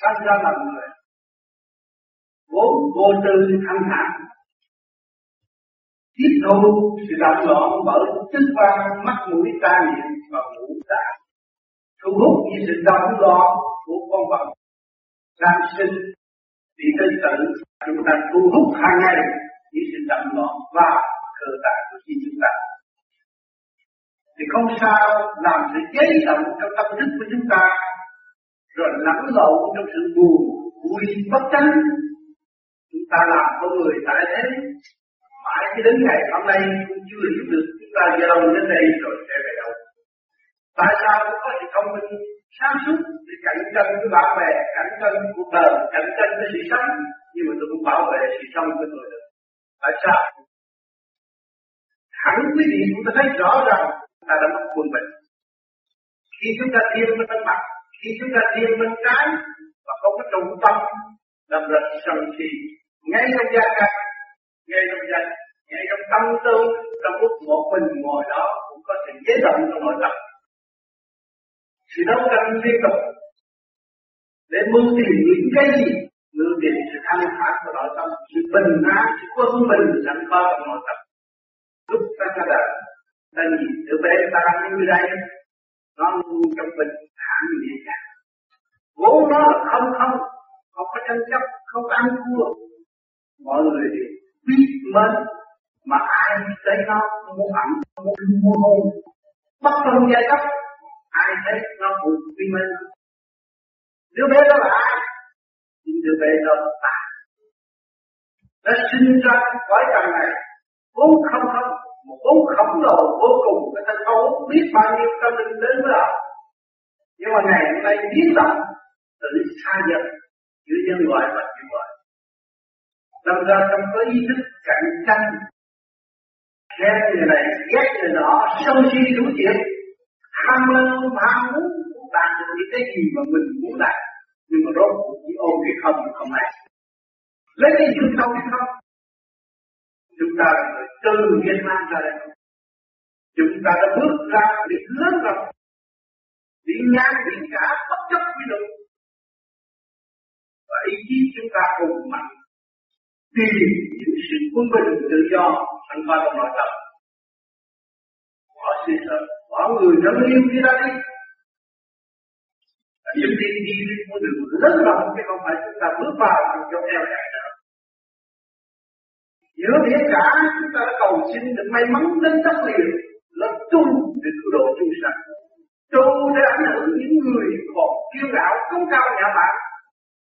sanh ra làm người. Vốn vô tư thanh thản tiếp thu sự động loạn bởi chức quan, mắt mũi, tai miệng và ngũ tạng. Thu hút như sự động loạn của con vật. Nam sinh thì tự tự chúng ta thu hút hàng ngày những sự động loạn và cơ tạng của chính chúng ta. Thì không sao làm sự chế động trong tâm thức của chúng ta rồi lẫn lộn trong sự buồn vui bất chánh. Chúng ta làm con người tại thế mãi cho đến ngày hôm nay cũng chưa hiểu được chúng ta về đâu đến đây rồi sẽ về đâu. Tại sao có sự thông minh, sáng suốt để cạnh tranh với bạn bè, cạnh tranh với cuộc đời, cạnh tranh với sự sống. Nhưng mà tôi cũng bảo vệ sự sống của tôi được. Tại sao? Hẳn quý vị ta thấy rõ rằng ta đã mất quân bình. Khi chúng ta thiêm bên mặt khi chúng ta thiêm bên trái và không có trụ tâm làm ra sân si, ngay trong gia căn, ngay trong gia ngay trong tâm tư, trong lúc một mình ngồi đó cũng có thể chế động trong nội tâm. Sự đấu tranh liên tục để mưu tìm những cái gì? Mưu tìm sự thanh thản của nội tâm, sự bình an, sự quân bình sẵn có trong nội tâm. Lúc ta ra đời, ta nhìn đứa bé ta đang như đây, nó luôn trong bình như như vậy vốn nó là không không không có tranh chấp, không ăn thua. Mọi người thì biết mến mà ai thấy nó muốn ẩm muốn mua hôn. Bất phân giai cấp, ai thấy nó cũng vì mến đứa bé đó là ai? Nhưng đứa bé đó là ta. Nó sinh ra khỏi trần này, vốn không không một vốn khổng lồ vô cùng. Cái ta không biết bao nhiêu tâm linh đến với họ nhưng mà ngày hôm nay biến động tự xa dần giữa nhân loại và nhân loại. Đâm ra trong có ý thức cạnh tranh ghét người này, ghét người đó sân si đủ chuyện Ham lên ham muốn đạt được những cái gì mà mình muốn đạt. Nhưng mà rốt cuộc chỉ ôm cái không không ai. Lấy cái gì không cái không? Chúng ta là người từ Việt Nam ra đây. Chúng ta đã bước ra được lớn rồi. Bị ngang bị cả bất chấp quy luật. Và ý chí chúng ta cùng mạnh. Tìm những sự quân bình, tự do sẵn có trong nội tâm bỏ sự sợ bỏ người thân yêu đi ra đi. Những đi đi đi con đường lớn rộng chứ không phải chúng ta bước vào trong chỗ eo hẹp nữa. Giữa biển cả chúng ta đã cầu xin được may mắn đến đất liền, lập tu để cứu độ chúng sanh tu để ảnh hưởng những người còn kiêu ngạo, không cao nhà bạn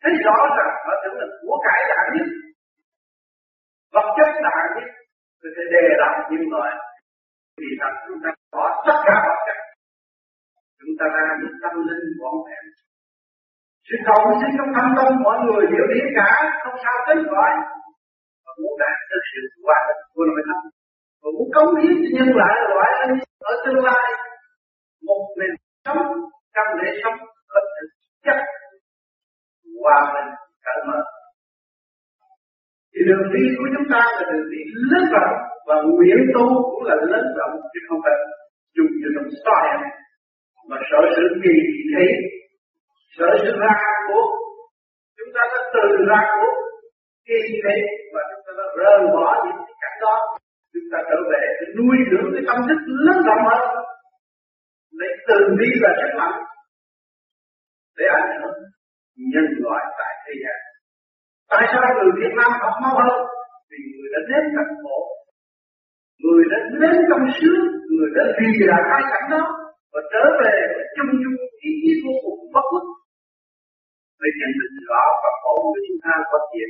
thấy rõ rằng họ tưởng là của cải đại nhất. Vật chất đại nhất. Tôi sẽ đề ra nhân loại vì rằng chúng ta bỏ tất cả vật chất. Chúng ta ra được tâm linh vọn vẹn. Sự cầu xin trong tâm tâm mọi người hiểu biết cả, không sao tính gọi và muốn đạt được sự hòa bình của nội tâm và muốn cống hiến cho nhân loại loại ở tương lai một mình sống, trong để sống, có thực chất hòa bình cởi mở thì đường đi của chúng ta là đường đi lớn rộng và nguyện tu cũng là lớn rộng chứ không phải dùng cho đồng style mà sở sự kỳ thị, sở sự ra của, chúng ta đã từ ra của kỳ thị và chúng ta đã rời bỏ những cái cảnh đó. Chúng ta trở về để nuôi dưỡng cái tâm thức lớn rộng hơn lấy từ bi và sức mạnh để ảnh hưởng nhân loại tại thế gian. Tại sao người Việt Nam học mau hơn? Vì người đã đến cảnh khổ. Người đã đến trong sướng, Người đã vì là hai cảnh đó Và trở về và chung chung ý chí vô cùng bất khuất. Để nhận định rõ và khổ của chúng ta có chuyện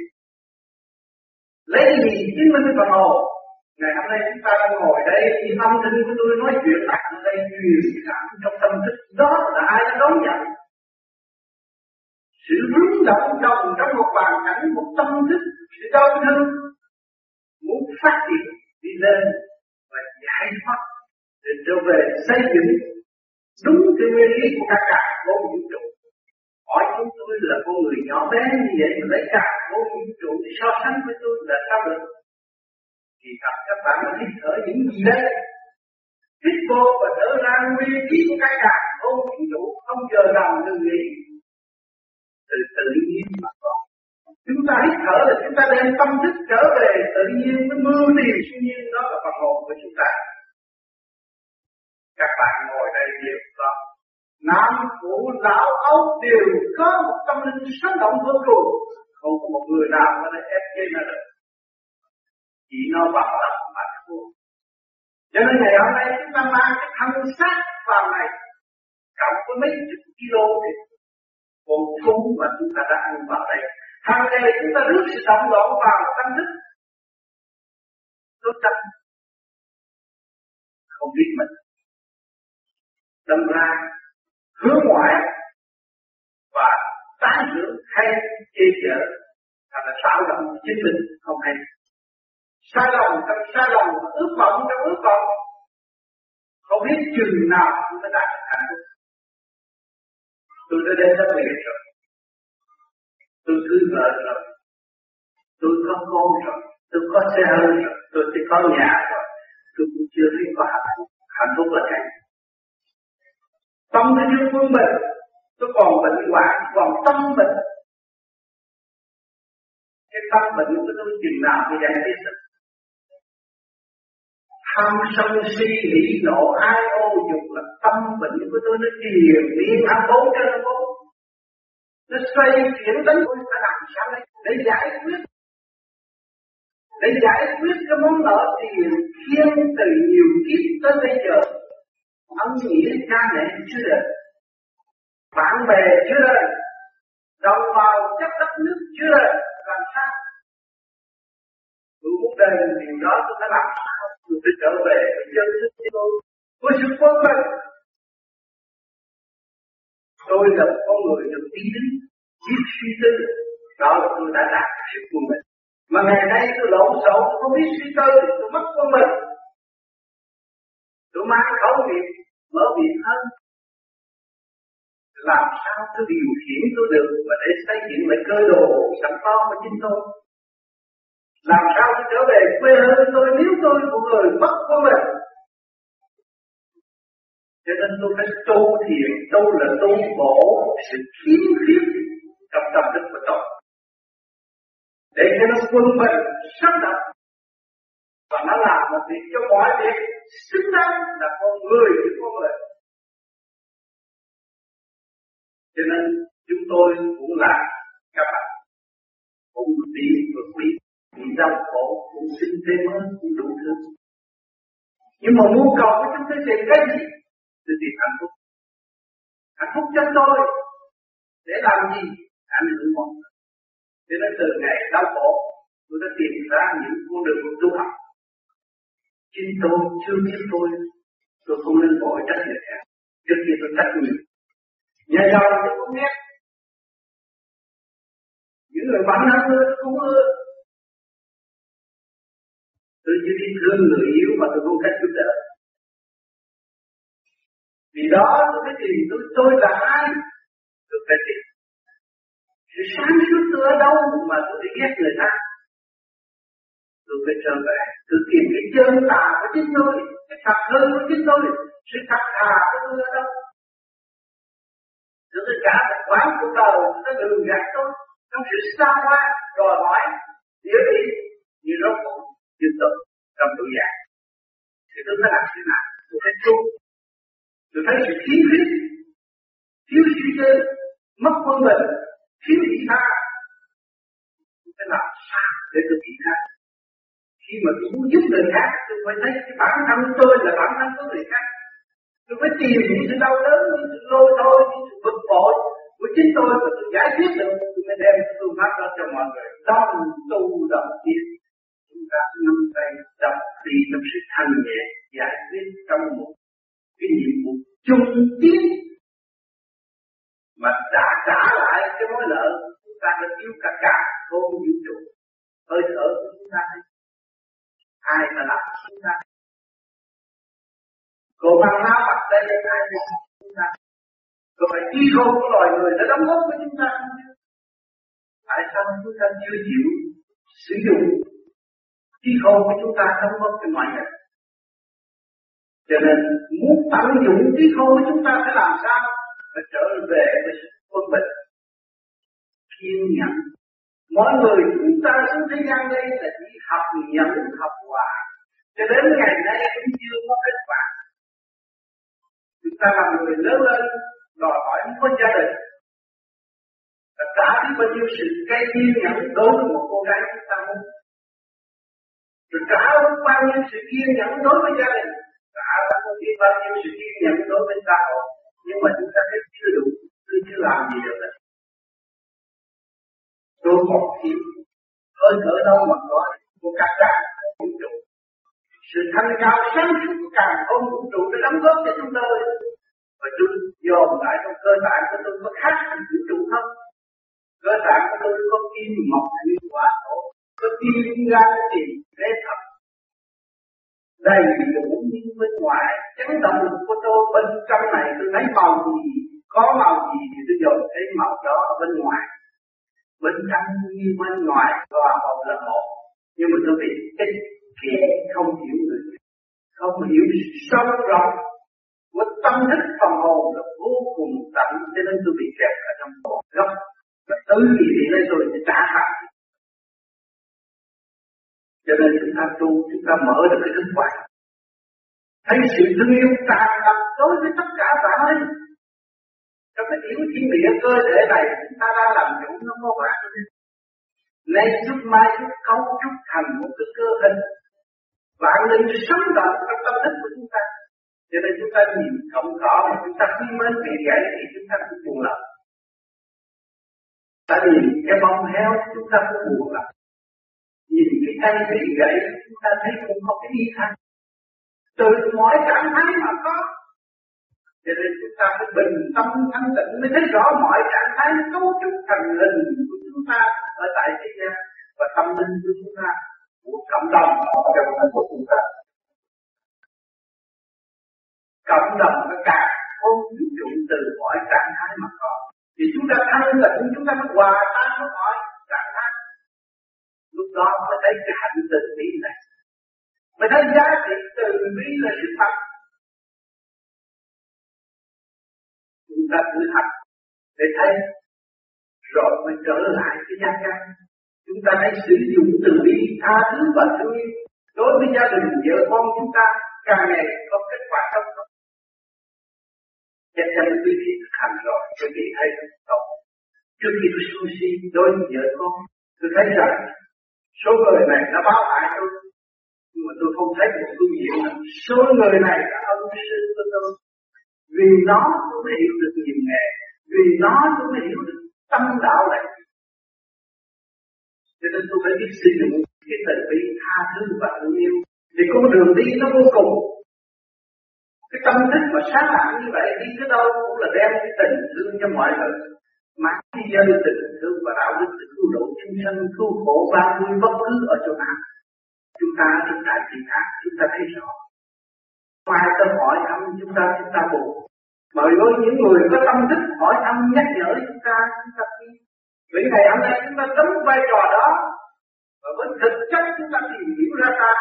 Lấy gì? Chứng minh phần hồ. Ngày hôm nay chúng ta đang ngồi đây, Thì âm thanh của tôi nói chuyện đặt ở đây Truyền cảm trong tâm thức. Đó là ai đã đón nhận? Sự rung động đồng trong một hoàn cảnh, một tâm thức sự đau thương, muốn phát triển, đi lên và giải thoát, để trở về xây dựng đúng cái nguyên lý của các cả vô vũ trụ. Hỏi chúng tôi là con người nhỏ bé như vậy mà lấy cả vô vũ trụ để so sánh với tôi là sao được? Thì thật các bạn hít thở những gì đấy. Thích vô và trở ra nguyên khí của cái cả vô vũ trụ không giờ nào ngừng nghỉ từ tự nhiên. Chúng ta hít thở là chúng ta đem tâm thức trở về tự nhiên với mưu tiền siêu nhiên đó là phần hồn của chúng ta. Các bạn ngồi đây đều có. Nam phụ lão, ấu đều có một tâm linh sống động vô cùng. Không có một người nào có thể ép chế nó được chỉ nó bằng lòng mà thua cho nên ngày hôm nay chúng ta mang cái thân xác vào này, cộng với mấy chục kilo thì còn thú mà chúng ta đã ăn vào đây. Hàng ngày chúng ta rước sự động loạn vào tâm thức. Tôi tâm không biết mình. Đâm ra, hướng ngoại và tán dưỡng hay chê chở thành là tạo động chính mình không hay sai lầm trong sai lầm, ước vọng, trong ước vọng. Không biết chừng nào chúng ta đạt được hạnh phúc tôi đã đến đất liền rồi. Tôi cưới vợ rồi. Tôi có con rồi. Tôi có xe hơi rồi. Tôi sẽ có nhà rồi. Tôi cũng chưa thấy có hạnh phúc. Hạnh phúc là cái tâm tôi chưa quân mình tôi còn bệnh hoạn, còn tâm bệnh cái tâm bệnh của tôi chừng nào mới giải quyết được tham sân si hỉ nộ ai ô dục là tâm bệnh của tôi, nó triền miên tham bốn trên nó bốn nó xoay chuyển đến tôi phải làm sao đây? Để giải quyết. Để giải quyết cái món nợ tiền thiên từ nhiều kiếp tới bây giờ. Ông nghĩa cha mẹ chưa được bạn bè chưa được đồng bào chất đất nước chưa được làm sao? Tôi muốn đền điều đó tôi phải làm sao? Để trở về với dân thức của tôi, với sự quân bình tôi là một con người được ý thức biết suy tư. Đó là tôi đã đạt sự của mình mà ngày nay tôi lộn xộn không biết suy tư thì tôi mất của mình tôi mang khẩu nghiệp, mở miệng hơn. Làm sao tôi điều khiển tôi được và để xây dựng lại cơ đồ sẵn có của chính tôi? Làm sao tôi trở về quê hương tôi nếu tôi một người mất của mình? Cho nên tôi phải tu thiền, tu là tu bổ sự khiếm khuyết trong tâm thức của tôi. Để cho nó quân bình, sáng đặt và nó làm một việc cho mọi việc, xứng đáng là con người của con người cho nên chúng tôi cũng là các bạn cũng đi vượt quý vì đau khổ cũng sinh thêm mới, cũng đủ thứ nhưng mà muốn cầu của chúng tôi tìm cái gì? Tôi tìm hạnh phúc. Hạnh phúc cho tôi. Để làm gì? Ảnh hưởng mọi người Thế nên từ ngày đau khổ, tôi đã tìm ra những con đường của tu học. Chính tôi chưa biết tôi. Tôi không nên vội trách nhiệm. Khác trước khi tôi trách nhiệm. Nhà giàu tôi cũng nghe. Những người bản hơn tôi cũng ưa tôi chỉ biết thương người yếu mà tôi không cách giúp đỡ. Vì đó tôi phải tìm tôi tôi là ai? Tôi phải tìm. Sự sáng suốt tôi ở đâu mà tôi phải ghét người ta? Tôi phải trở về, tôi tìm cái chân tà của chính tôi, cái thật hơn của chính tôi, sự thật thà của tôi ở đâu? Tôi cả một quán của cầu nó lường gạt tôi. Trong sự xa hoa, đòi hỏi địa vị như rốt cuộc như tục trong tuổi già. Thì tôi phải làm thế nào? Tôi phải tu tôi thấy sự thiếu khuyết thiếu suy tư, mất quân bình, thiếu ý tha tôi phải làm sao để tôi vị tha? Khi mà tôi muốn giúp người khác, tôi phải thấy cái bản thân tôi là bản thân của người khác. Tôi phải tìm những sự đau đớn, những sự lôi thôi, những sự bực bội của chính tôi và tôi giải quyết được. Tôi mới đem phương pháp đó cho mọi người. Đó là tu đầu tiên chúng ta nắm tay tập đi trong sự thanh nhẹ, giải quyết trong một cái nhiệm vụ chung tiến. Mà trả trả lại cái mối nợ chúng ta đã yêu cả cả vô vũ trụ hơi thở của chúng ta ai mà làm chúng ta? Cô văn lao mặt đây ai làm chúng ta? Có phải đi không của loài người đã đóng góp với chúng ta tại sao chúng ta chưa chịu sử dụng trí khôn của chúng ta đóng góp cái ngoài người cho nên muốn tận dụng trí khôn của chúng ta phải làm sao phải trở về với sự quân bình kiên nhẫn Mọi người chúng ta xuống thế gian đây là chỉ học nhẫn, học hòa. Cho đến ngày nay cũng chưa có kết quả. Chúng ta làm người lớn lên, đòi hỏi không có gia đình. Và trả biết bao nhiêu sự cây kiên nhẫn đối với một cô gái chúng ta muốn. Rồi trả bao nhiêu sự kiên nhẫn đối với gia đình. Trả bao nhiêu sự kiên nhẫn đối với xã hội. Nhưng mà chúng ta thấy chưa đủ, tôi chưa làm gì được đấy tôi một thiếu hơi thở đâu mà có của các cả vũ trụ sự thanh cao sáng suốt của càng không vũ trụ để đóng góp cho chúng tôi và chúng dồn lại trong cơ bản của tôi có khác với vũ trụ không cơ bản của tôi có kim mộc thủy hỏa thổ có khi đi ra thì thế thật. Đầy đủ như bên ngoài. Chấn động lực của tôi bên trong này, tôi thấy màu gì, có màu gì thì tôi dồn thấy màu đó ở bên ngoài. Bên trong như bên ngoài hòa hợp là một. Nhưng mà tôi bị ích kẻ không hiểu người. Không hiểu sâu rộng của tâm thức phần hồn là vô cùng tận, cho nên tôi bị kẹt ở trong một góc. Và tới gì thì lấy tôi sẽ trả phạt cho nên chúng ta tu, chúng ta mở được cái thức quan. Thấy sự thương yêu tràn ngập đối với tất cả bạn ơi trong cái yếu thiên địa cơ thể này, chúng ta đang làm chủ, nó có bạn nay chút mai chút cấu trúc thành một cái cơ hình. Bạn nên sống động trong tâm thức của chúng ta. Cho nên chúng ta nhìn cộng cỏ mà chúng ta quý mến bị gãy thì chúng ta cũng buồn lòng. Ta nhìn cái bông heo chúng ta cũng buồn lòng nhìn cái thân bị gãy chúng ta thấy cũng có cái ý thanh từ mọi trạng thái mà có cho nên chúng ta phải bình tâm thanh tịnh mới thấy rõ mọi trạng thái cấu trúc thành hình của chúng ta ở tại thế gian và tâm linh của chúng ta, của cộng đồng trong thân của chúng ta. Cộng đồng nó càng không ví dụ từ mọi trạng thái mà có. Thì chúng ta thanh tịnh, chúng ta mới hòa tan với mọi đó mới thấy cái hạnh từ bi này. Mới thấy giá trị từ bi là sự thật. Chúng ta thử thách để thấy rồi mới trở lại cái gia căn chúng ta hãy sử dụng từ bi tha thứ và thương yêu. Đối với gia đình, vợ con chúng ta, càng ngày có kết quả tốt hơn. Chắc chắn quý vị thực hành rồi, quý vị thấy tốt trước khi tôi suy si đối với vợ con, tôi thấy rằng số người này nó báo hại tôi. Nhưng mà tôi không thấy một phương diện nào. Số người này là ân sư của tôi. Vì nó tôi mới hiểu được nhiều nghề. Vì nó tôi mới hiểu được tâm đạo này. Cho nên tôi phải biết sử dụng cái tình bi tha thứ và thương yêu. Thì con đường đi nó vô cùng. Cái tâm thức mà sáng lạng như vậy đi tới đâu cũng là đem cái tình thương cho mọi người mà cái dân tình thương và đạo đức để cứu độ chúng sanh cứu khổ ba mươi bất cứ ở chỗ nào, chúng ta chúng ta chỉ khác chúng ta thấy rõ. Mai ta hỏi thăm, chúng ta chúng ta buồn. Mời với những người có tâm thức hỏi thăm, nhắc nhở chúng ta chúng ta đi Vì ngày hôm nay chúng ta đóng vai trò đó, Và với thực chất chúng ta tìm hiểu ra ta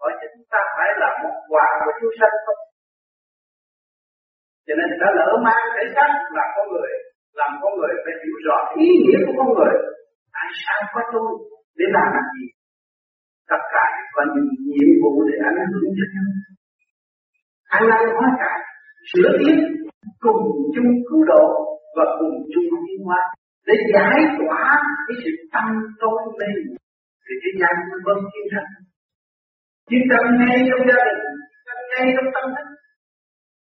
Hỏi chúng ta phải là một quà của chúng sanh không Cho nên đã lỡ mang thể xác là con người. Làm con người phải hiểu rõ ý nghĩa của con người. Tại sao có tôi để làm gì? Tất cả có những nhiệm vụ để anh hưởng cho nhau. Ăn hóa cải sửa tiến, cùng chung cứu độ và cùng chung tiến hóa để giải tỏa cái sự tâm tối mê thì cái gian mới vâng chiến thành chiến tâm ngay trong gia đình chiến tranh ngay trong tâm thức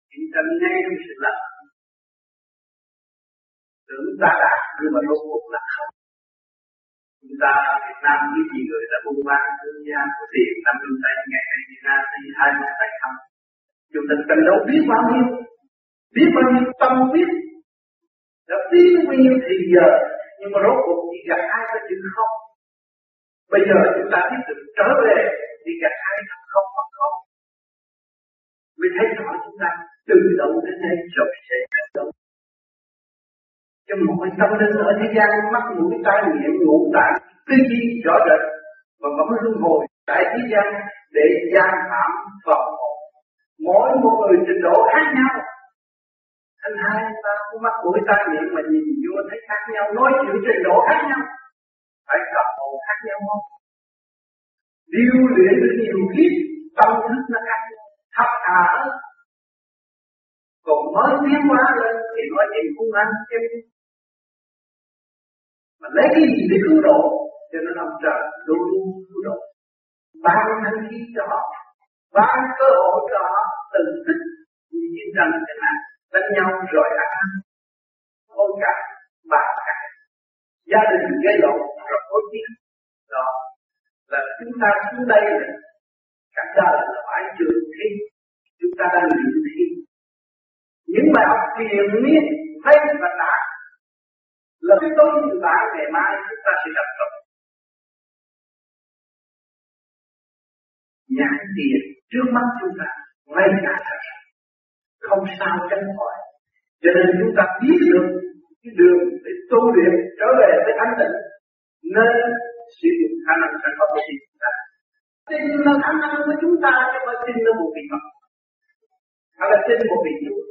chiến tâm ngay trong sự lập tưởng ta đạt nhưng mà rốt cuộc là không. Chúng ta ở Việt Nam biết gì người đã buôn bán thương gia của tiền năm trăm tay ngày nay Việt Nam thì hai mươi tay không. Chúng ta cần đâu biết bao nhiêu, Biết bao nhiêu, tâm biết. Đã biết bao nhiêu thì giờ, Nhưng mà rốt cuộc chỉ gặp hai cái chữ không? Bây giờ chúng ta biết được trở về Thì gặp hai cái không mà không? Mới thấy rõ chúng ta từ đâu đến đây rồi sẽ đến đâu trong mọi tâm linh ở thế gian mắt mũi tai miệng ngũ tạng, tư duy rõ rệt, và vẫn luân hồi tại thế gian để gian hãm Phật. Mỗi một người trình độ khác nhau. Anh hai ta cũng mắt mũi tai miệng mà nhìn vô thấy khác nhau, nói chuyện trình độ khác nhau. Phải nhau không? Điều luyện được nhiều kiếp tâm thức nó khác thấp thà. Còn mới tiến hóa lên thì nói chuyện cũng anh em mà lấy cái gì để cứu độ? Cho nên ông trời luôn luôn cứu độ. Ban thanh khí cho họ. Ban cơ hội cho họ từng thích như chiến tranh thế này, đánh nhau rồi ăn. Ăn hôn cả bạc cả gia đình gây lộn rồi hối tiếc đó là chúng ta xuống đây là cả đời là phải trường thi. Chúng ta đang luyện thi. Những bài học thiền miên là cái tối như bạn ngày mai chúng ta sẽ gặp được nhãn tiền trước mắt chúng ta ngay cả không sao tránh khỏi. Cho nên chúng ta biết được cái đường để tu luyện trở về với thanh tịnh nên sử dụng khả năng sẵn có của chúng ta. Tin là khả năng của chúng ta, chứ không tin là một vị Phật. Hay là tin một vị Chúa.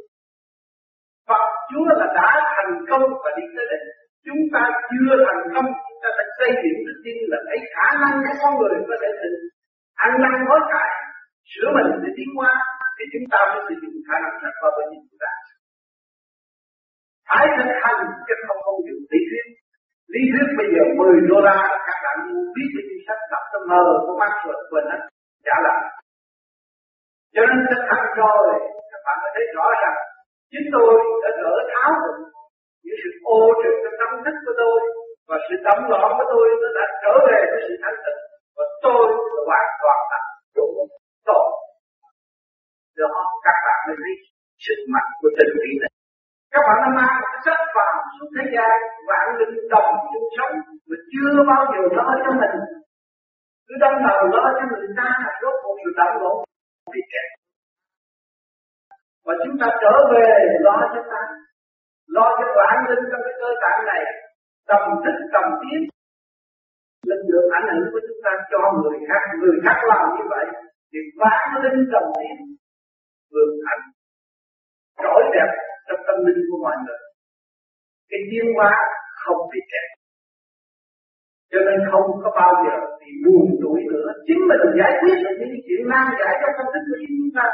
Phật Chúa là đã thành công và đi tới đỉnh chúng ta chưa thành công, chúng ta phải xây dựng đức tin là thấy khả năng của con người có thể tự ăn năn hối cải. Sửa mình để tiến hóa, thì chúng ta mới sử dụng khả năng sẵn bệnh của chúng ta. Phải thực hành chứ không không dùng lý thuyết. Lý thuyết bây giờ 10 đô la, các bạn biết cái chính sách đọc tâm mơ của mắt rồi quên hết trả lại cho nên thực hành rồi, các bạn mới thấy rõ rằng chính tôi đã gỡ tháo được những sự ô trực trong tâm thức của tôi và sự tấm loạn của tôi nó đã trở về với sự thanh tịnh và tôi là hoàn toàn là chủ tôi đó các bạn mới thấy sức mạnh của tình vị này. Các bạn đã mang một sách vào suốt thế gian, vạn linh đồng chung sống mà chưa bao giờ lo cho mình. Cứ đâm đầu lo cho người ta là rốt một sự động lộn bị kẹt và chúng ta trở về lo cho ta lo cho vạn linh trong cái cơ bản này, tầm thích tầm tiến. Lực lượng ảnh hưởng của chúng ta cho người khác người khác làm như vậy, thì vạn linh tầm tiến vượt hạnh trỗi đẹp trong tâm linh của mọi người. Cái tiến hóa không bị kẹt. Cho nên không có bao giờ thì buồn tuổi nữa. Chính mình giải quyết được những chuyện nan giải trong tâm thức của chúng ta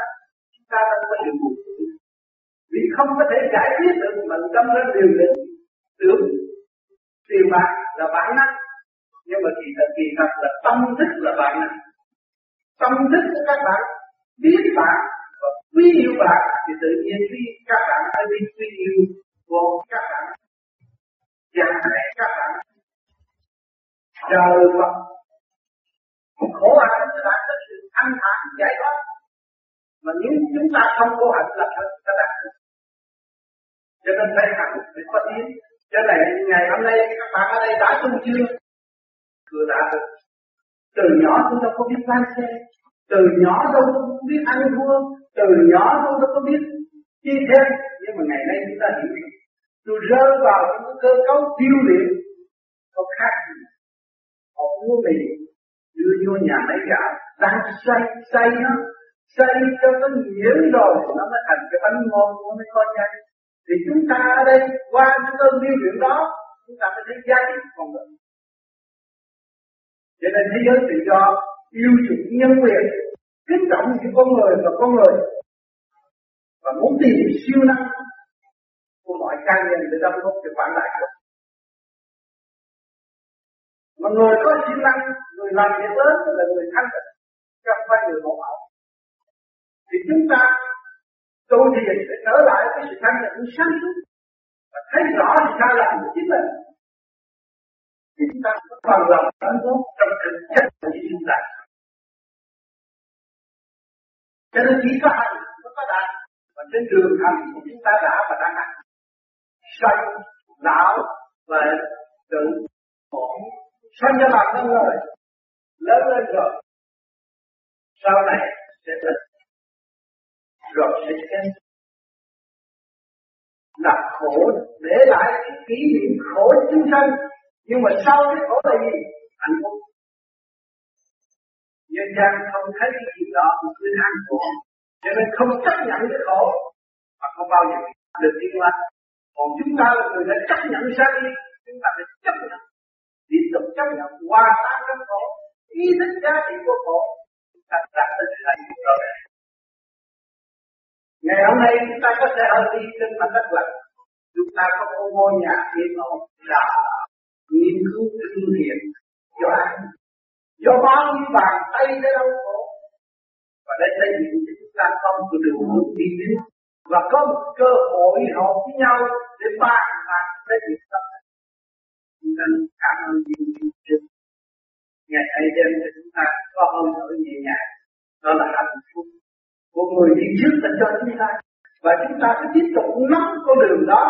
chúng ta đang có sự buồn tuổi vì không có thể giải quyết được mình tâm nó điều định. Tưởng tiền bạc là bản năng. Nhưng mà kỳ thật kỳ thật là tâm thức là bản năng. Tâm thức của các bạn, biết bạn và quý yêu bạn thì tự nhiên khi các bạn ở biết quý yêu của các bạn dành để các bạn, trời Phật, khổ hạnh sẽ đạt được sự thanh thản giải thoát. Mà nếu chúng ta không có hạnh là thật ta đạt cho nên phải hành phải có tiến cho này ngày hôm nay các bạn ở đây đã tu chưa chưa đã được. Từ nhỏ chúng ta có biết lái xe. Từ nhỏ đâu có biết ăn thua. Từ nhỏ đâu có có biết chi thêm. Nhưng mà ngày nay chúng ta hiểu được. Tôi rơi vào những cái cơ cấu tiêu luyện có khác gì? Họ mua mì, đưa vô nhà máy gạo đang xoay xoay nó xoay cho nó nhiễm rồi nó mới thành cái bánh ngon. Nó mới có nhanh thì chúng ta ở đây, qua những cơn tiêu luyện đó, chúng ta mới thấy giá trị con người. Cho nên thế giới tự do yêu chuộng nhân quyền kính trọng những con người và con người. Và muốn tìm siêu năng của mọi cá nhân để đóng góp cho phản đại được. Mà người có siêu năng, người làm việc lớn là người thanh tịnh, trong vai người hộ mẫu thì chúng ta tu thiền sẽ trở lại với sự thanh tịnh sáng suốt và thấy rõ thì sai lầm của chính mình. Thì chúng ta có bằng lòng đóng góp trong thực chất của chúng ta cho nên chỉ có hành mới có đạt và trên đường hành của chúng ta đã và đang hành. Sanh, lão và tự khổ sanh cho bản thân rồi, lớn lên rồi. Sau này sẽ thích rồi sẽ chết là khổ, để lại cái kỷ niệm khổ chúng sanh. Nhưng mà sau cái khổ là gì? Hạnh phúc. Nhân gian không thấy cái chuyện đó mà cứ than khổ cho nên không chấp nhận cái khổ và không bao giờ được tiến hóa. Còn chúng ta là người đã chấp nhận sai đi, chúng ta phải chấp nhận. Tiếp tục chấp nhận qua tan cái khổ, ý thức giá trị của khổ. Ta đạt tới sự hạnh phúc ngày hôm nay chúng ta có thể ở đi trên mặt đất lạnh chúng ta có một ngôi nhà yên ổn là nghiên cứu thương thiện cho ai do bao nhiêu bàn tay để đau khổ và để xây dựng cho chúng ta có một đường hướng đi đến. Và có một cơ hội hợp với nhau để bàn bạc để việc tâm nên cảm ơn những chương trình ngày ấy đem cho chúng ta có hơi thở nhẹ nhàng. Đó là hạnh phúc của người đi trước đã cho chúng ta. Và chúng ta cứ tiếp tục nắm con đường đó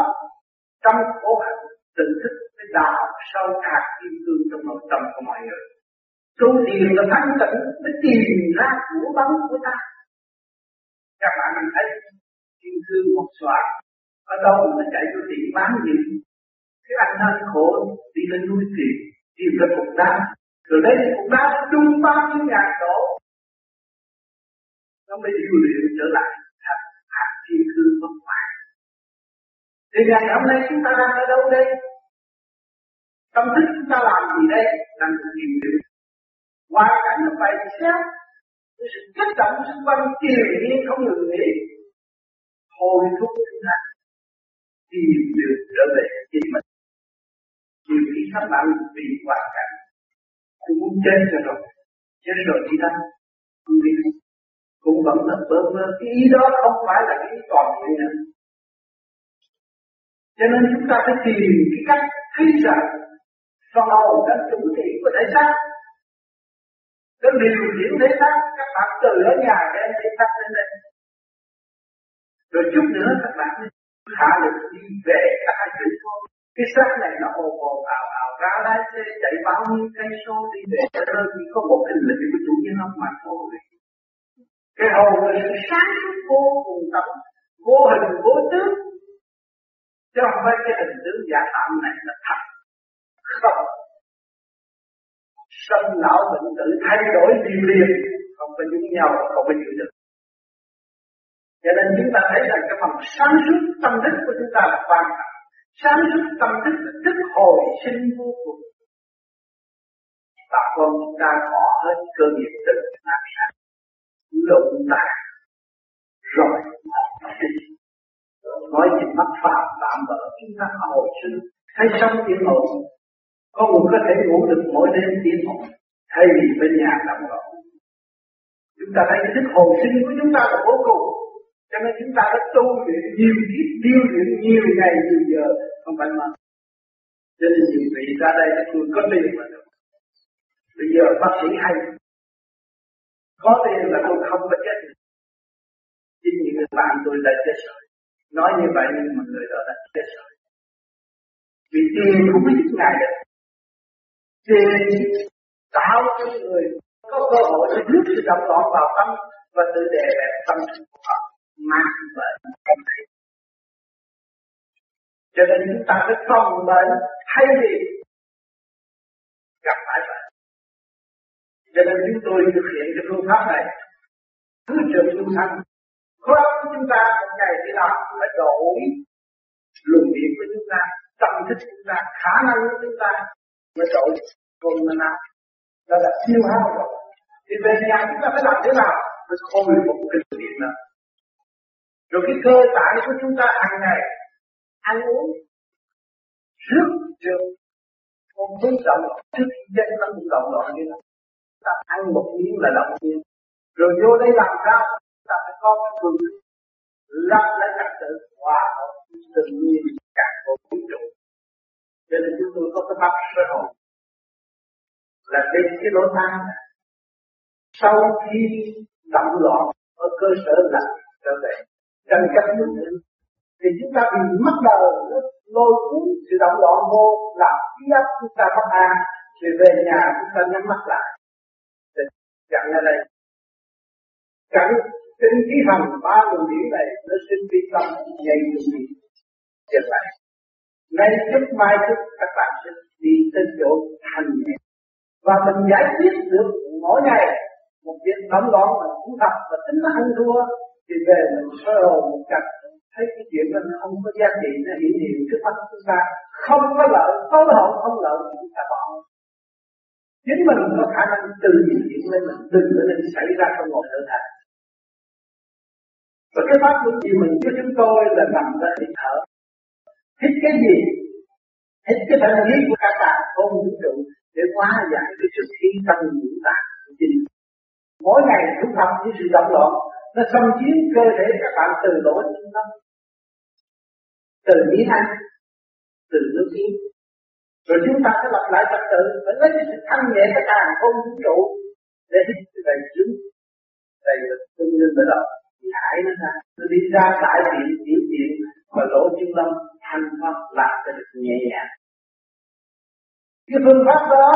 trong khổ hạnh tự thức cái đạo sâu hạt kim cương trong nội tâm của mọi người. Tu thiền là thanh tịnh mới tìm ra của bóng của ta. Các bạn mình thấy kim cương một xoài ở đâu mà chạy vô tiệm bán gì cái anh thân khổ, đi lên núi tìm tìm ra cục đá. Rồi đây cục đá trung bao nhiêu ngàn đổ nó mới điều luyện trở lại thành hạt thiên cương bất hoại. Thì ngày hôm nay chúng ta đang ở đâu đây? Tâm thức chúng ta làm gì đây? Làm một điều. Luyện hoàn cảnh nó bày xéo cái sự kích động xung quanh kiềm nhiên không ngừng nghỉ. Hồi thúc chúng ta tìm được trở về chính mình. Nhiều khi các bạn vì hoàn cảnh. Cũng muốn chết cho rồi. Chết rồi đi đâu không biết cũng vẫn là bơ vơ cái ý đó không phải là cái ý toàn diện nữa. Cho nên chúng ta phải tìm cái cách thấy rằng phần hồn đã chủ thể của thể xác. Nó điều khiển thể xác, các bạn từ ở nhà đem thể xác lên đây. Rồi chút nữa các bạn hạ lực đi về các hai chữ thôi cái xác này nó ồn ồn ào ào, ra lái xe, chạy bao nhiêu cây số đi về. Nơi chỉ có một cái lực của chủ nhân ông mà thôi cái hồn là sự sáng suốt vô cùng tận, vô hình, vô tướng chứ không phải cái hình tướng giả tạm này là thật. Không. Sân lão bệnh tử thay đổi liên liền, không phải giống nhau, không phải chịu được. Cho nên chúng ta thấy rằng cái phần sáng suốt tâm thức của chúng ta là quan trọng. Sáng suốt tâm thức là thức hồi sinh vô cùng. Bà con chúng ta bỏ hết cơ nghiệp từ nạp sản lộn lại rồi. Nói gì mắt phạm tạm bỡ chúng ta hồi sinh. Hay sống tiếng hồn có người có thể ngủ được mỗi đêm tiếng hồn thay vì bên nhà động loạn chúng ta thấy cái thức hồi sinh của chúng ta là vô cùng. Cho nên chúng ta đã tu luyện nhiều kiếp tiêu luyện nhiều ngày nhiều giờ, không phải mà. Cho nên nhiều vị ra đây tôi có tiền mà được. Bây giờ bác sĩ hay có tiền là tôi không có chết. Chính những người bạn tôi đã chết rồi. Nói như vậy nhưng mà người đó đã chết rồi. Vì tiền không có giúp ngài được tiền tạo cho người có cơ hội để rút sự động loạn vào tâm và tự đề đẹp tâm của họ. Mang bệnh không thấy cho nên chúng ta phải phòng bệnh thay vì gặp phải bệnh cho nên chúng tôi thực hiện cái phương pháp này. Cứ trường chúng sanh khối của chúng ta một ngày đi làm phải đổi luồng điện của chúng ta, tâm thức của chúng ta, khả năng của chúng ta mới đổi còn mà nào. Đó là siêu hao rồi. Thì về nhà chúng ta phải làm thế nào mới khôi phục cái điện đó rồi cái cơ tạng của chúng ta hàng ngày, ăn uống rất trường không biết động trước khi chân nó cũng động loạn như thế ta ăn một miếng là động viên, rồi vô đây làm sao? Ta phải có cái phương lắp lấy trật tự hòa hợp tự nhiên cả một vũ trụ cho nên chúng tôi có cái mắt sơ hồn là trên cái lỗ tai sau khi động loạn ở cơ sở là trở về tranh chấp nhận thì chúng ta bị mất đầu lôi cuốn sự động loạn vô làm khí áp chúng ta bất an thì về nhà chúng ta nhắm mắt lại chặn ở đây cảnh tinh khí hành ba luồng điển này nó sinh vi tâm dây luồng điển. Trở lại. Nay chút mai chút các bạn sẽ đi tới chỗ thành nhẹ và mình giải quyết được mỗi ngày một việc tấm loạn mà thú thật và tính nó ăn thua, thì về mình sơ hồn một cách, thấy cái chuyện mình không có giá trị, nó hiển hiện trước mắt chúng ta. Không có lợi, tối hậu không lợi chúng ta bỏ chính mình có khả năng từ những chuyện lên mình đừng có nên xảy ra trong một thở thành và cái pháp của gì mình cho chúng tôi là nằm ra hít thở. Hít cái gì? Hít cái thần lý của các bạn không vũ trụ để hóa giải cái sự khí tâm ngũ tạng của chính mỗi ngày chúng thầm với sự động loạn, nó xâm chiếm cơ thể các bạn từ lỗ chúng nó từ miếng ăn từ nước miếng rồi chúng ta sẽ lập lại trật tự phải lấy cái sự thanh nhẹ cái càng không vũ trụ để hít cái đầy chứng đầy lực tương đương với đó hãy nó ra nó đi ra đại điện tiểu tiện và lỗ chân lâm, thanh pháp làm cho được nhẹ nhàng. Cái phương pháp đó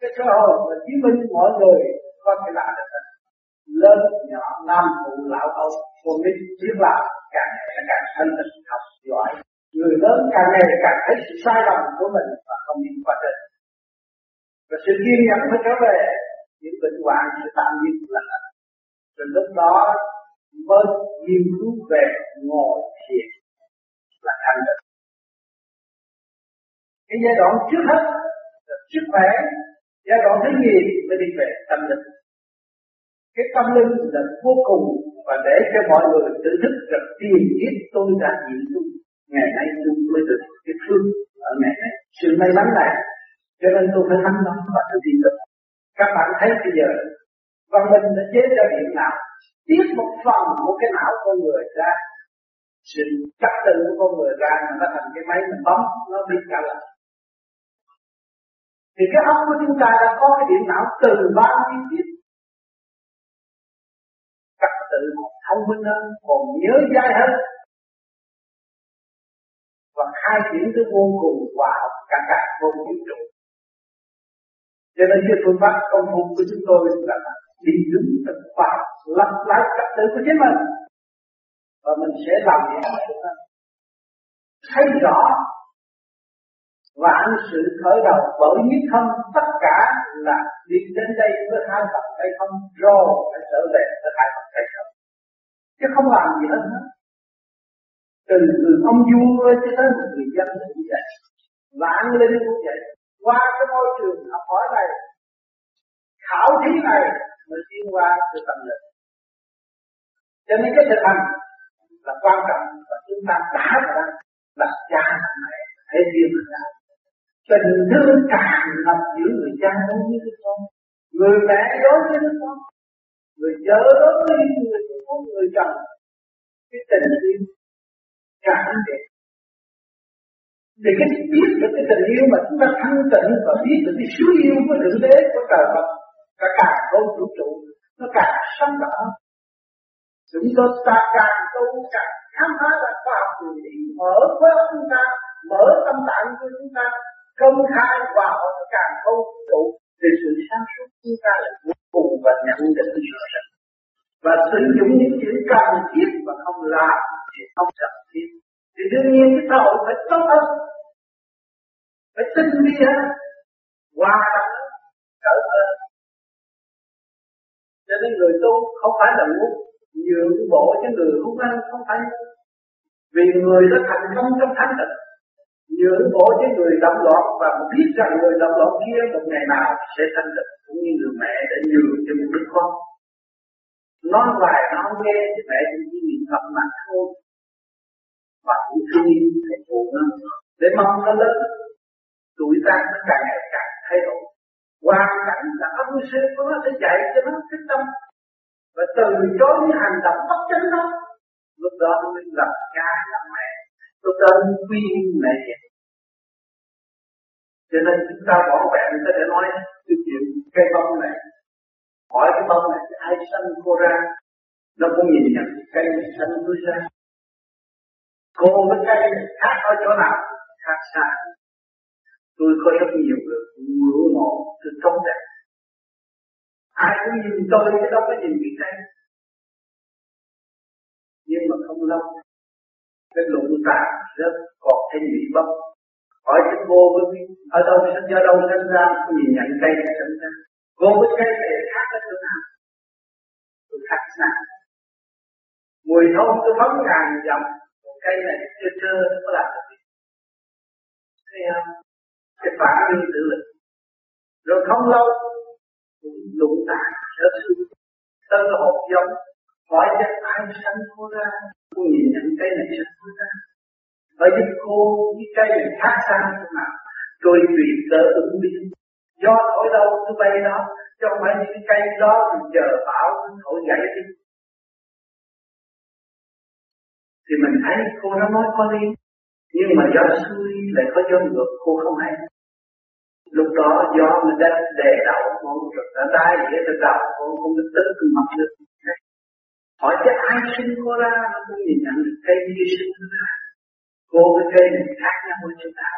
cái cơ hội là chứng minh mọi người có thể làm được lớn, nhỏ, nam, phụ, lão, ông, con nít biết làm càng ngày càng thanh tịnh học giỏi người lớn càng ngày càng thấy sự sai lầm của mình và không đi qua trên và sự kiên nhẫn mới trở về, những bệnh hoạn sự tạm nhiên là từ lúc đó, mới nghiên cứu về ngồi thiền là thành được. Cái giai đoạn trước hết là sức khỏe, giai đoạn thứ nhì mới đi về tâm linh. Cái tâm linh là vô cùng và để cho mọi người tự thức rằng tiền kiếp tôi đã nhịn tôi ngày nay tôi mới được cái phước ở ngày nay sự may mắn này, cho nên tôi phải thắng nó và tôi tin được. Các bạn thấy bây giờ, văn minh đã chế ra điện nào tiết một phần của cái não con người ra. Sự cắt tự của con người ra mà nó thành cái máy mình bấm, nó bị cả lại. thì cái óc của chúng ta đã có cái điện não từ bao nhiêu kiếp cắt tự thông minh hơn, còn nhớ dai hơn và khai triển cái vô cùng hòa hợp cả cả vô vũ trụ. Cho nên cái phương pháp công phu của chúng tôi là đi đúng thực pháp lập lại trật tự của chính mình. Và mình sẽ làm những việc thấy rõ vạn sự khởi đầu bởi nhất không tất cả là đi đến đây với hai phần tay không, rồi phải trở về với hai phần tay không. Chứ không làm gì hết hết từ từ ông vua cho tới một người dân cũng vậy. Vạn linh cũng vậy. Qua cái môi trường học hỏi này, khảo thí này, mới tiến qua sự tâm lực. Cho nên cái thực hành là quan trọng, và chúng ta đã ra là cha mẹ hay riêng là tình thương càng ngập giữa người cha đối với đứa con. Người mẹ đối với đứa con. Người vợ đối với người con người chồng. Cái tình yêu càng đẹp thì cái biết được cái tình yêu mà chúng ta thanh tịnh và biết được cái suy yêu của thượng đế của trời Phật cả càng không vũ trụ, nó càng sáng tỏ chúng ta ta càng tu càng khám phá ra khoa học người mở với chúng ta, mở tâm tạng của chúng ta, công khai vào càng không vũ trụ, thì sự sáng suốt chúng ta là vô cùng và nhận định rõ ràng và sử dụng những chữ cần thiết và không làm thì không cần thiết. Thì đương nhiên cái xã hội phải tốt hơn. Phải tinh vi hơn. Hòa đồng trở hơn. Cho nên người tu không phải là muốn nhượng bộ cho người không ăn, không phải vì người đã thành công trong thánh tịnh, nhượng bộ cho người động loạn và biết rằng người động loạn kia một ngày nào sẽ thành tịnh, cũng như người mẹ đã nhường cho một đứa con nói hoài nó không nghe thì mẹ chỉ niệm phật mà thôi. Và cũng thương yêu thầy phụ nó để mong nó lớn, tuổi ta nó càng ngày càng thay đổi. Hoàn cảnh là ông sư của nó sẽ dạy cho nó cái tâm. Và từ chối những hành động bất chánh đó, lúc đó nó mới làm cha, làm mẹ. Lúc đó nó quy mẹ. Cho nên chúng ta bỏ vẹn ta để nói cái chuyện cây bông này hỏi cái bông này ai sanh cô ra. Nó cũng nhìn nhận cây này sanh tôi ra. Cô với cây này khác ở chỗ nào, khác xa. Tôi có rất nhiều người ngưỡng mộ, tôi tốt đẹp ai cũng nhìn tôi, chứ đâu có nhìn cái cây nhưng mà không lâu, cái lụng tàn rất còn thêm bị bông hỏi cái cô với ở đâu sinh ra đâu sinh ra nhìn nhận cây này sinh ra vô với cây này khác ở chỗ nào? Tôi khác xa mùi thơm tôi phóng ngàn dặm, một cây này chưa chưa nó có làm được gì. Thấy không? Cái phản ứng tự lực. Rồi không lâu cũng lụng tàn sở thương tân hột giống hỏi cho ai sanh cô ra cô nhìn nhận cây này sanh cô ra. Bởi vì cô với cây này khác xa chỗ nào tôi tùy cơ ứng biến do thổi đâu cứ bay đó chứ không phải những cây đó thì chờ bão thổi gãy đi. Thì mình thấy cô nó nói có lý, nhưng mà gió xuôi lại có gió ngược, cô không hay. Lúc đó gió mình đang đè đầu cô, rồi nó đai để trên đầu cô, không biết tức mặt được hỏi chứ ai sinh cô ra, nó cũng nhìn nhận được cây như sinh ra. Cô với cây này khác nhau với chúng ta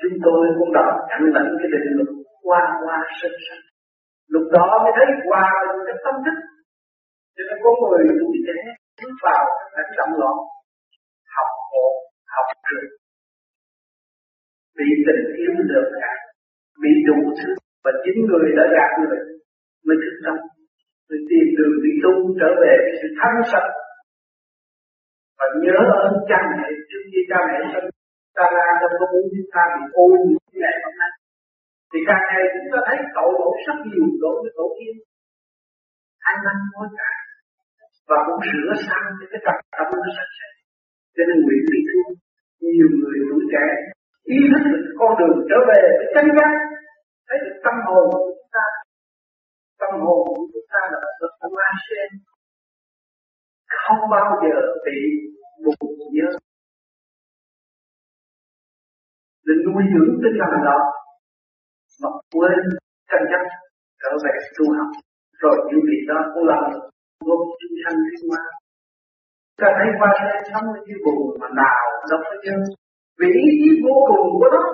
chúng tôi cũng đọc nhận lãnh cái định luật qua qua sinh sinh lúc đó mới thấy hòa mình cái tâm thức. Cho nên có người tuổi trẻ bước vào cảnh động loạn. Học hộ học trường bị tình yêu lừa gạt, bị đủ thứ và chính người đã gạt người mới thức tâm. Mới tìm đường đi tu trở về sự thanh sạch và nhớ ơn cha mẹ, trước khi cha mẹ sinh ta ra đâu có muốn chúng ta bị ô nhiễm như ngày hôm nay thì càng ngày chúng ta thấy tội lỗi rất nhiều lỗi với tổ tiên. Ăn năn hối cải và cũng sửa sang cho cái tập tâm nó sạch sẽ. Cho nên nguyện bị thương nhiều người tuổi trẻ ý thức được con đường trở về với chân giác, thấy được tâm hồn của chúng ta. Tâm hồn của chúng ta là được hoa sen không bao giờ bị buồn nhớ để nuôi dưỡng tinh thần đó. Mà quên chân chất trở về tu học. Rồi những việc đó cũng làm vô chúng sanh thiên hoa ta thấy qua đây sống như buồn mà nào đâu có chân vì ý chí vô cùng của nó,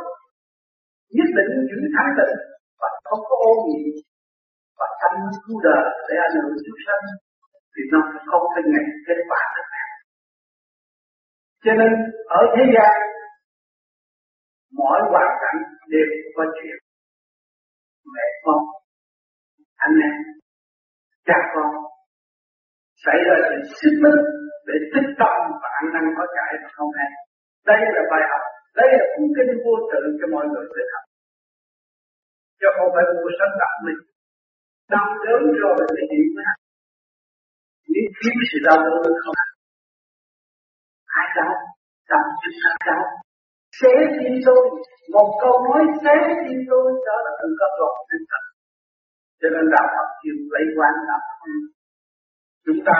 nhất định giữ thái tịnh và không có ô nhiễm và tâm cứu đời để ảnh hưởng chúng sanh thì nó không thể ngày kết quả được. Cho nên, ở thế gian mọi hoàn cảnh đều có chuyện. Mẹ con, anh em, cha con, xảy ra sự xích mích để tích tâm và ăn năn có cải và không hay. Đây là bài học, đây là cuốn kinh vô tự cho mọi người tự học. Cho không phải mua sắm đặt mình đau đớn rồi mới hiểu với hạnh nếu thiếu sự đau đớn không? Ai đau đau chúng ta đau xé tim tôi, một câu nói xé tim tôi, đó là tự cấp độ tinh thần cho nên đạo Phật chịu lấy quan đạo chúng ta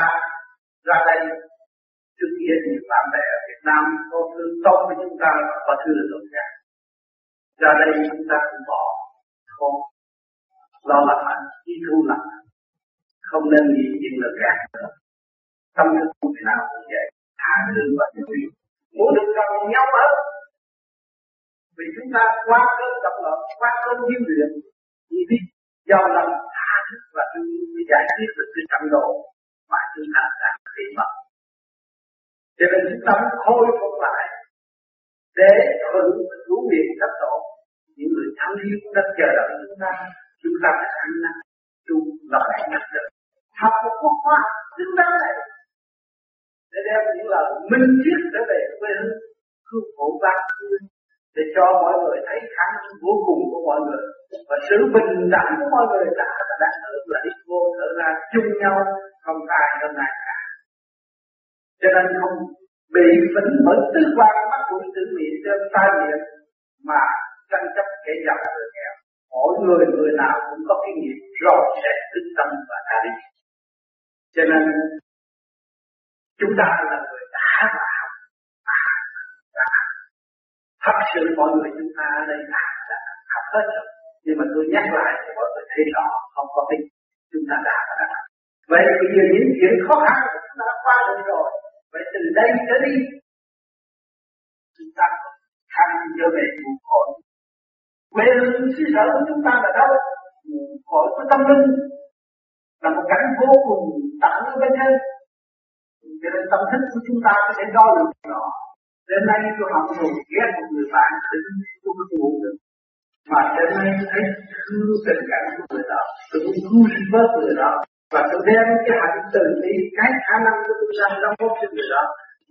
ra đây trước kia thì bạn bè ở Việt Nam có thương tốt với chúng ta và có thương được khác. Ra đây chúng ta cũng bỏ. Không. Lo làm ăn đi thu làm không nên nghĩ chuyện lực gạt nữa. Tâm thức của người nào cũng vậy. Thả lương và yêu muốn được gần nhau hết vì chúng ta quá cơn tập loạn quá cơn hiếu luyện, chỉ biết do lòng tha thứ và thương yêu mới giải quyết được cái trận độ mà chúng ta đã bị mất. Cho nên chúng ta muốn khôi phục lại để hưởng cứu viện tập độ. Những người thân yêu đã chờ đợi chúng ta. Chúng ta phải ăn năn tu là phải nhắc được học một quốc hoa xứng đáng này. Để đem những lời minh triết trở về quê hương cứu khổ bác để cho mọi người thấy khả năng vô cùng của mọi người. Và sự bình đẳng của mọi người đã và đang ở lợi vô thở ra chung nhau, không ai hơn ai cả. Cho nên không bị phỉnh bởi tư quan mắt mũi tự miệng trên tai miệng mà tranh chấp kẻ giàu người nghèo. Mỗi người người nào cũng có kinh nghiệm rõ sẽ thức tâm và tha đi. Cho nên chúng ta là người đã và thật sự mọi người chúng ta ở đây đã, đã học hết rồi. Nhưng mà tôi nhắc lại để mọi người thấy rõ không có tin. Chúng ta đã và đã vậy bây giờ những chuyện khó khăn của chúng ta đã qua được rồi. Vậy từ đây trở đi chúng ta thành trở về nguồn cội. Quê hương xứ sở của chúng ta là đâu? Nguồn cội của tâm linh. Là một cảnh vô cùng tận bên nhân cho nên tâm thức của chúng ta có thể đo lường nó đến nay tôi học ngủ ghét một người bạn đến tôi không ngủ được. Mà đến nay thấy thương tình cảm của người đó tôi cũng cứu sinh vớt người đó. Và tôi đem cái hạnh từ đi, cái khả năng của tôi sang đóng góp cho người đó.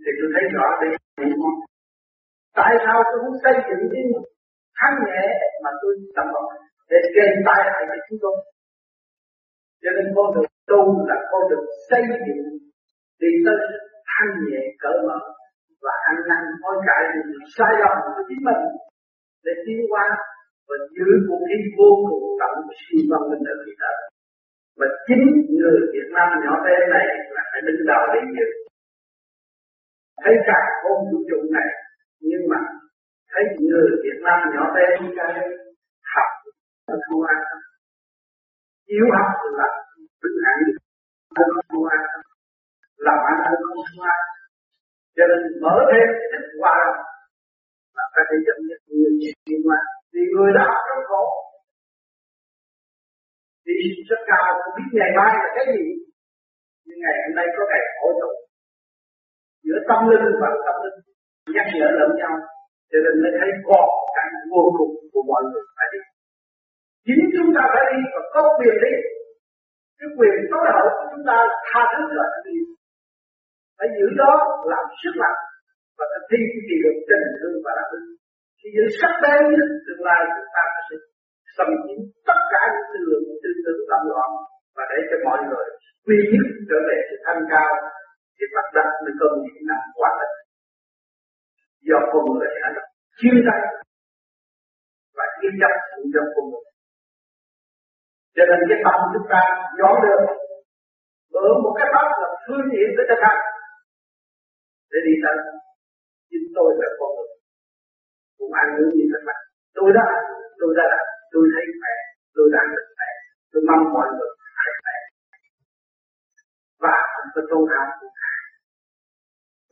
Thì tôi thấy rõ đây là tại sao tôi muốn xây dựng cái thanh nhẹ mà tôi tập hợp để gây tai hại cho chúng tôi? Cho nên con đường tu là con đường xây dựng đi tới sai lầm của chính mình để tiến qua và giữ một cái vô cùng tận siêu văn minh ở Việt Nam. Và chính người Việt Nam nhỏ bé này là phải đứng đầu để giữ. Thấy cả không vũ trụ này, nhưng mà thấy người Việt Nam nhỏ bé như cái học là không an tâm. Yếu học là vĩnh hằng không an tâm. Làm ăn không an cho nên mở thêm cái thức hòa là có thể dẫn dắt nhiều chuyện đi qua thì người đã học khổ thì rất cao không biết ngày mai là cái gì nhưng ngày hôm nay có ngày khổ rồi giữa tâm linh và tâm linh nhắc nhở lẫn nhau cho nên mới thấy có cảnh vô cùng của mọi người phải đi chính chúng ta phải đi và có quyền đi cái quyền tối hậu của chúng ta là tha thứ là đi phải giữ đó làm sức mạnh và thực thi cái điều tình thương và đạo đức khi những sắc bén nhất tương lai chúng ta sẽ xâm chiếm tất cả những tư lượng tư tưởng tâm loạn và để cho mọi người quy nhất trở về sự thanh cao thì bắt đặt mới công những năm quá tịch do con người đã chiếm tay và chiếm chấp cũng do con người. Cho nên cái tâm chúng ta dọn được ở một cái pháp là phương tiện để thực hành để đi tới chính tôi là con người. Cũng ăn uống như các bạn tôi đã tôi đã làm tôi thấy khỏe, tôi đang được khỏe, tôi mong mọi người phải khỏe. Và không có tôn hào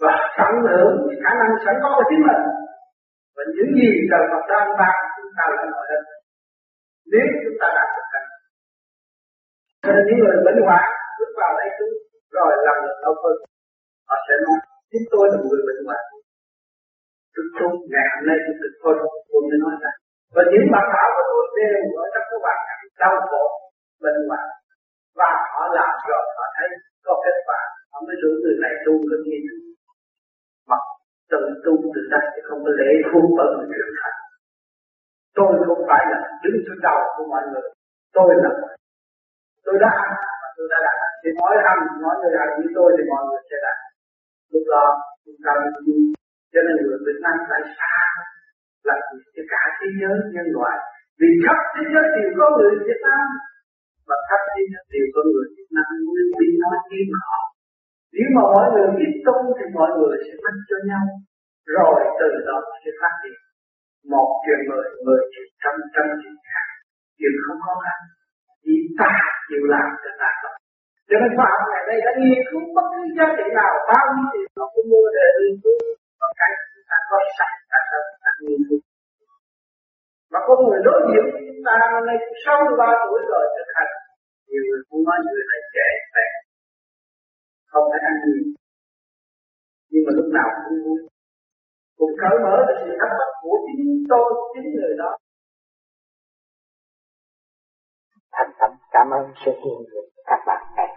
và tận hưởng khả năng sẵn có của chính mình. Và những gì trời Phật đang ban, chúng ta là nội lực nếu chúng ta đạt được thành nên những người bệnh hoạn, bước vào đây chúng rồi làm được đau phân họ sẽ nói, chính tôi là người bệnh hoạn tôi tu ngày hôm nay tôi được thôi tôi mới nói ra. Và những bạn thảo của tôi đều ở trong cái hoàn cảnh đau khổ, bệnh hoạn. Và họ làm rồi họ thấy có kết quả, họ mới rủ người này tu người kia tu mà tự tu tự đắc thì không có lễ khuôn bởi người trưởng thành tôi không phải là đứng trên đầu của mọi người. Tôi là tôi đã ăn tôi đã đạt thì nói ăn nói người ăn như tôi thì mọi người sẽ đạt lúc đó, chúng ta mới cho nên người Việt Nam tại sao là cho cả thế giới nhân loại. Vì khắp thế giới đều có người Việt Nam. Và khắp thế giới đều có người Việt Nam. Nên bị nói tiếng họ nếu mà mọi người biết tu thì mọi người sẽ mất cho nhau. Rồi từ đó sẽ phát triển một chuyện mười mười chuyện trăm trăm chuyện khác. Chuyện không khó khăn. Chỉ ta chịu làm cho ta có cho nên khoa học ngày nay đã nghiên cứu bất cứ giá trị nào. Bao nhiêu tiền nó cũng mua để nghiên cứu có cái chúng ta có sạch ta sao ta nghiên cứu mà có người đối diện chúng ta năm nay cũng sáu mươi ba tuổi rồi, thực hành. Nhiều người cũng nói người này trẻ trẻ không phải ăn nhiều nhưng mà lúc nào cũng vui cũng cởi mở được sự thắc mắc của chính tôi, chính người đó. Thành tâm cảm ơn sự hiện diện các bạn này